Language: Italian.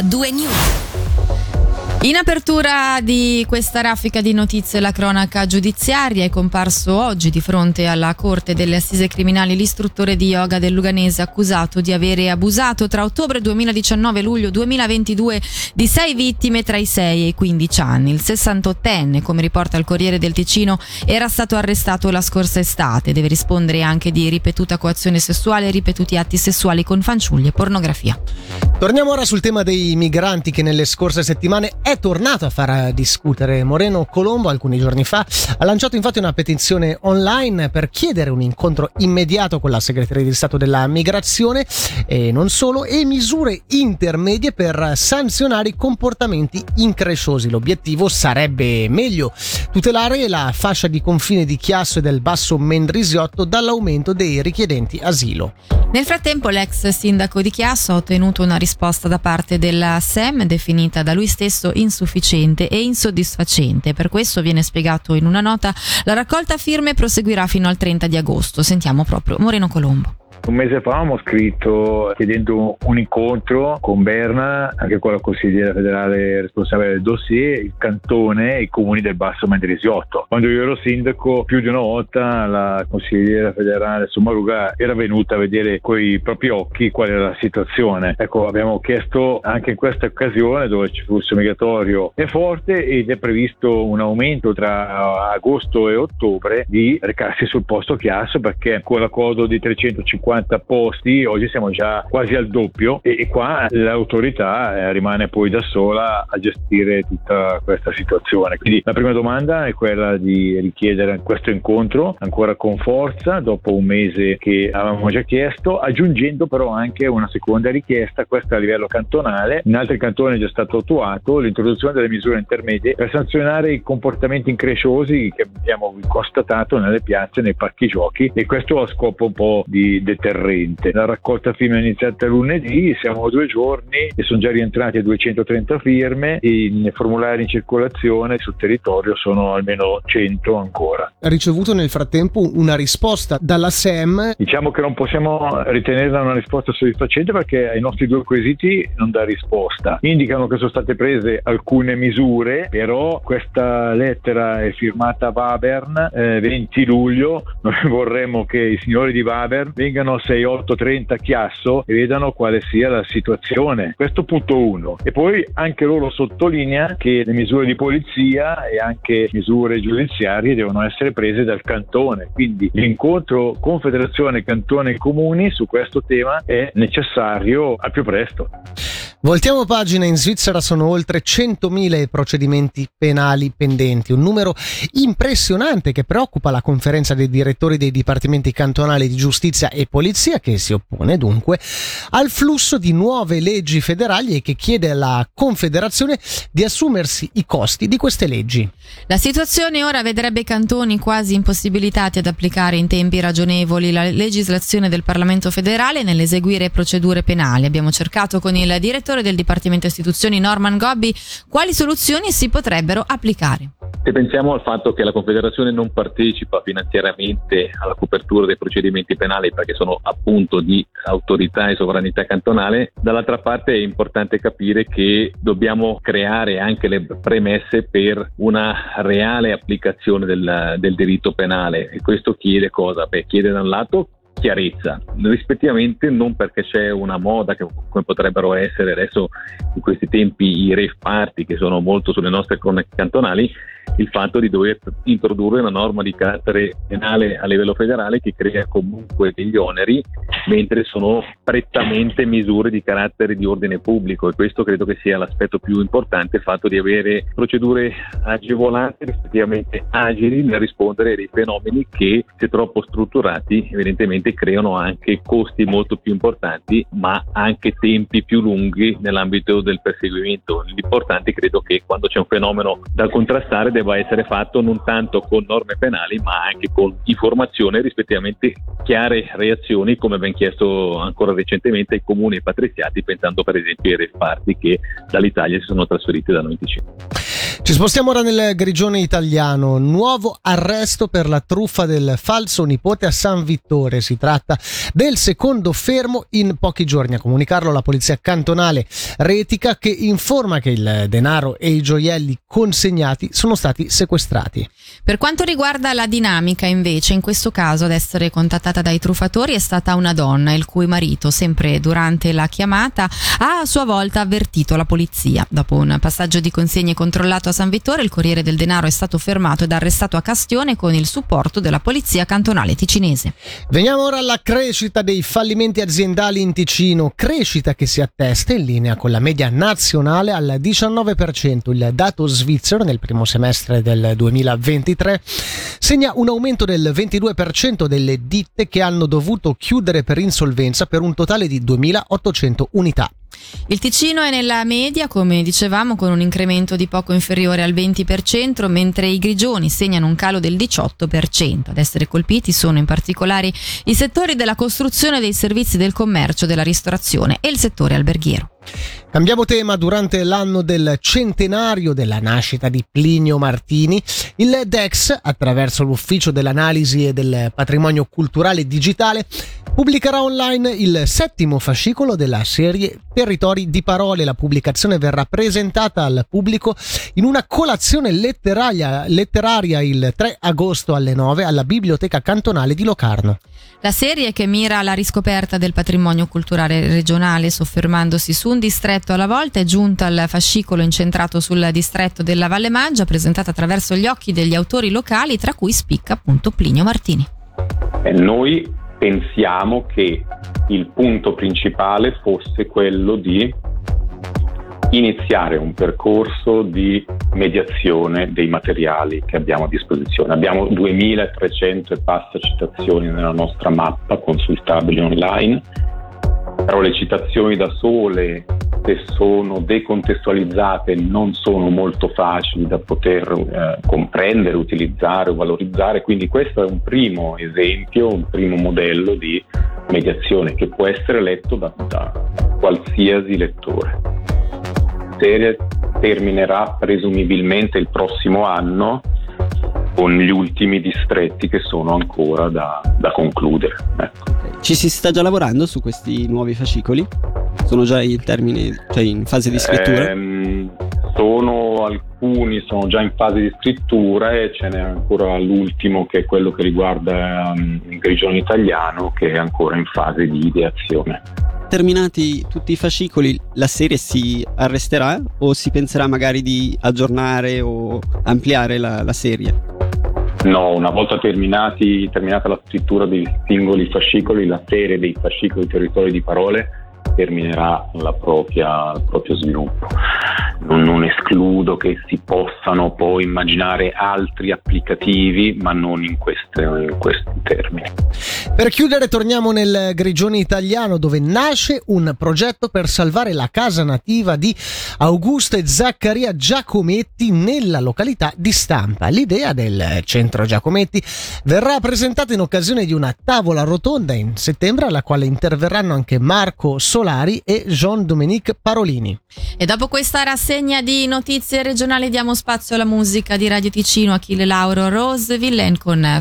a due news. In apertura di questa raffica di notizie la cronaca giudiziaria è comparso oggi di fronte alla Corte delle Assise Criminali l'istruttore di yoga del Luganese accusato di avere abusato tra ottobre 2019 e luglio 2022 di sei vittime tra i 6 e i 15 anni. Il 68enne, come riporta il Corriere del Ticino, era stato arrestato la scorsa estate. Deve rispondere anche di ripetuta coazione sessuale e ripetuti atti sessuali con fanciulli e pornografia. Torniamo ora sul tema dei migranti che nelle scorse settimane è tornato a far discutere. Moreno Colombo alcuni giorni fa ha lanciato infatti una petizione online per chiedere un incontro immediato con la segretaria di Stato della Migrazione e non solo e misure intermedie per sanzionare i comportamenti incresciosi. L'obiettivo sarebbe meglio tutelare la fascia di confine di Chiasso e del Basso Mendrisiotto dall'aumento dei richiedenti asilo. Nel frattempo l'ex sindaco di Chiasso ha ottenuto una risposta da parte della SEM definita da lui stesso insufficiente e insoddisfacente. Per questo viene spiegato in una nota la raccolta firme proseguirà fino al 30 di agosto. Sentiamo proprio Moreno Colombo. Un mese fa abbiamo scritto chiedendo un incontro con Berna, anche con la consigliera federale responsabile del dossier, il cantone e i comuni del Basso Mendrisiotto. Quando io ero sindaco, più di una volta la consigliera federale Sommaruga era venuta a vedere con i propri occhi qual era la situazione. Ecco, abbiamo chiesto anche in questa occasione, dove il flusso migratorio è forte ed è previsto un aumento tra agosto e ottobre, di recarsi sul posto Chiasso perché con l'accordo di 350 50 posti, oggi siamo già quasi al doppio e, e qua l'autorità eh, rimane poi da sola a gestire tutta questa situazione. Quindi la prima domanda è quella di richiedere questo incontro ancora con forza dopo un mese che avevamo già chiesto, aggiungendo però anche una seconda richiesta, questa a livello cantonale, in altri cantoni è già stato attuato l'introduzione delle misure intermedie per sanzionare i comportamenti incresciosi che abbiamo constatato nelle piazze, nei parchi giochi e questo a scopo un po' di deterrente. La raccolta firme è iniziata lunedì, siamo a due giorni e sono già rientrati 230 firme, i formulari in circolazione sul territorio sono almeno 100 ancora. Ha ricevuto nel frattempo una risposta dalla SEM? Diciamo che non possiamo ritenerla una risposta soddisfacente perché ai nostri due quesiti non dà risposta. Indicano che sono state prese alcune misure, però questa lettera è firmata Wabern eh, 20 luglio, noi vorremmo che i signori di Wabern vengano vengano 6, 8, 30 chiasso e vedano quale sia la situazione. Questo punto uno. E poi anche loro sottolinea che le misure di polizia e anche misure giudiziarie devono essere prese dal cantone. Quindi l'incontro Confederazione Cantone Comuni su questo tema è necessario al più presto. Voltiamo pagina, in Svizzera sono oltre 100.000 procedimenti penali pendenti, un numero impressionante che preoccupa la conferenza dei direttori dei dipartimenti cantonali di giustizia e polizia che si oppone dunque al flusso di nuove leggi federali e che chiede alla Confederazione di assumersi i costi di queste leggi. La situazione ora vedrebbe i cantoni quasi impossibilitati ad applicare in tempi ragionevoli la legislazione del Parlamento federale nell'eseguire procedure penali. Abbiamo cercato con il direttore direttore del Dipartimento Istituzioni Norman Gobbi quali soluzioni si potrebbero applicare. Se pensiamo al fatto che la Confederazione non partecipa finanziariamente alla copertura dei procedimenti penali perché sono appunto di autorità e sovranità cantonale, dall'altra parte è importante capire che dobbiamo creare anche le premesse per una reale applicazione del, del diritto penale e questo chiede cosa? Beh, chiede da un lato chiarezza, rispettivamente non perché c'è una moda che, come potrebbero essere adesso in questi tempi i rave party che sono molto sulle nostre cronache cantonali, il fatto di dover introdurre una norma di carattere penale a livello federale che crea comunque degli oneri, mentre sono prettamente misure di carattere di ordine pubblico. E questo credo che sia l'aspetto più importante, il fatto di avere procedure agevolate, rispettivamente agili nel rispondere a dei fenomeni che se troppo strutturati evidentemente creano anche costi molto più importanti, ma anche tempi più lunghi nell'ambito del perseguimento. L'importante credo che quando c'è un fenomeno da contrastare debba essere fatto non tanto con norme penali ma anche con informazione rispettivamente chiare reazioni come ben chiesto ancora recentemente ai comuni patriziati pensando per esempio ai reparti che dall'Italia si sono trasferiti da noi in Ticino. Ci spostiamo ora nel grigione italiano. Nuovo arresto per la truffa del falso nipote a San Vittore. Si tratta del secondo fermo in pochi giorni. A comunicarlo la polizia cantonale Retica che informa che il denaro e i gioielli consegnati sono stati sequestrati. Per quanto riguarda la dinamica, invece, in questo caso ad essere contattata dai truffatori è stata una donna, il cui marito, sempre durante la chiamata, ha a sua volta avvertito la polizia. Dopo un passaggio di consegne controllato a San Vittore, il Corriere del Denaro è stato fermato ed arrestato a Castione con il supporto della polizia cantonale ticinese. Veniamo ora alla crescita dei fallimenti aziendali in Ticino, crescita che si attesta in linea con la media nazionale al 19%. Il dato svizzero nel primo semestre del 2023 segna un aumento del 22% delle ditte che hanno dovuto chiudere per insolvenza per un totale di 2.800 unità. Il Ticino è nella media, come dicevamo, con un incremento di poco inferiore al 20%, mentre i grigioni segnano un calo del 18%. Ad essere colpiti sono in particolare i settori della costruzione, dei servizi del commercio, della ristorazione e il settore alberghiero. Cambiamo tema, durante l'anno del centenario della nascita di Plinio Martini, il DEX, attraverso l'Ufficio dell'Analisi e del Patrimonio Culturale Digitale, pubblicherà online il settimo fascicolo della serie Territori di Parole. La pubblicazione verrà presentata al pubblico in una colazione letteraria, letteraria il 3 agosto alle 9 alla Biblioteca Cantonale di Locarno. La serie che mira alla riscoperta del patrimonio culturale regionale soffermandosi su un distretto alla volta è giunta al fascicolo incentrato sul distretto della Valle Maggia presentata attraverso gli occhi degli autori locali tra cui spicca appunto Plinio Martini. Eh, noi pensiamo che il punto principale fosse quello di iniziare un percorso di mediazione dei materiali che abbiamo a disposizione. Abbiamo 2300 e passa citazioni nella nostra mappa consultabili online, però le citazioni da sole se sono decontestualizzate non sono molto facili da poter eh, comprendere, utilizzare o valorizzare, quindi questo è un primo esempio, un primo modello di mediazione che può essere letto da, da qualsiasi lettore. Serie terminerà presumibilmente il prossimo anno con gli ultimi distretti che sono ancora da, da concludere. Ecco. Ci si sta già lavorando su questi nuovi fascicoli? Sono già in termini, cioè in fase di scrittura? Ehm, sono alcuni sono già in fase di scrittura e ce n'è ancora l'ultimo che è quello che riguarda um, il grigione italiano che è ancora in fase di ideazione. Terminati tutti i fascicoli, la serie si arresterà o si penserà magari di aggiornare o ampliare la, la serie? No, una volta terminati, terminata la scrittura dei singoli fascicoli, la serie dei fascicoli territori di parole terminerà propria, il proprio sviluppo. Non, non, escludo che si possano poi immaginare altri applicativi, ma non in, queste, in questi termini. Per chiudere torniamo nel Grigione italiano dove nasce un progetto per salvare la casa nativa di Augusto e Zaccaria Giacometti nella località di Stampa. L'idea del centro Giacometti verrà presentata in occasione di una tavola rotonda in settembre alla quale interverranno anche Marco Solari e Jean-Dominique Parolini. E dopo questa rassegna di notizie regionali diamo spazio alla musica di Radio Ticino, Achille Lauro Rose Villen con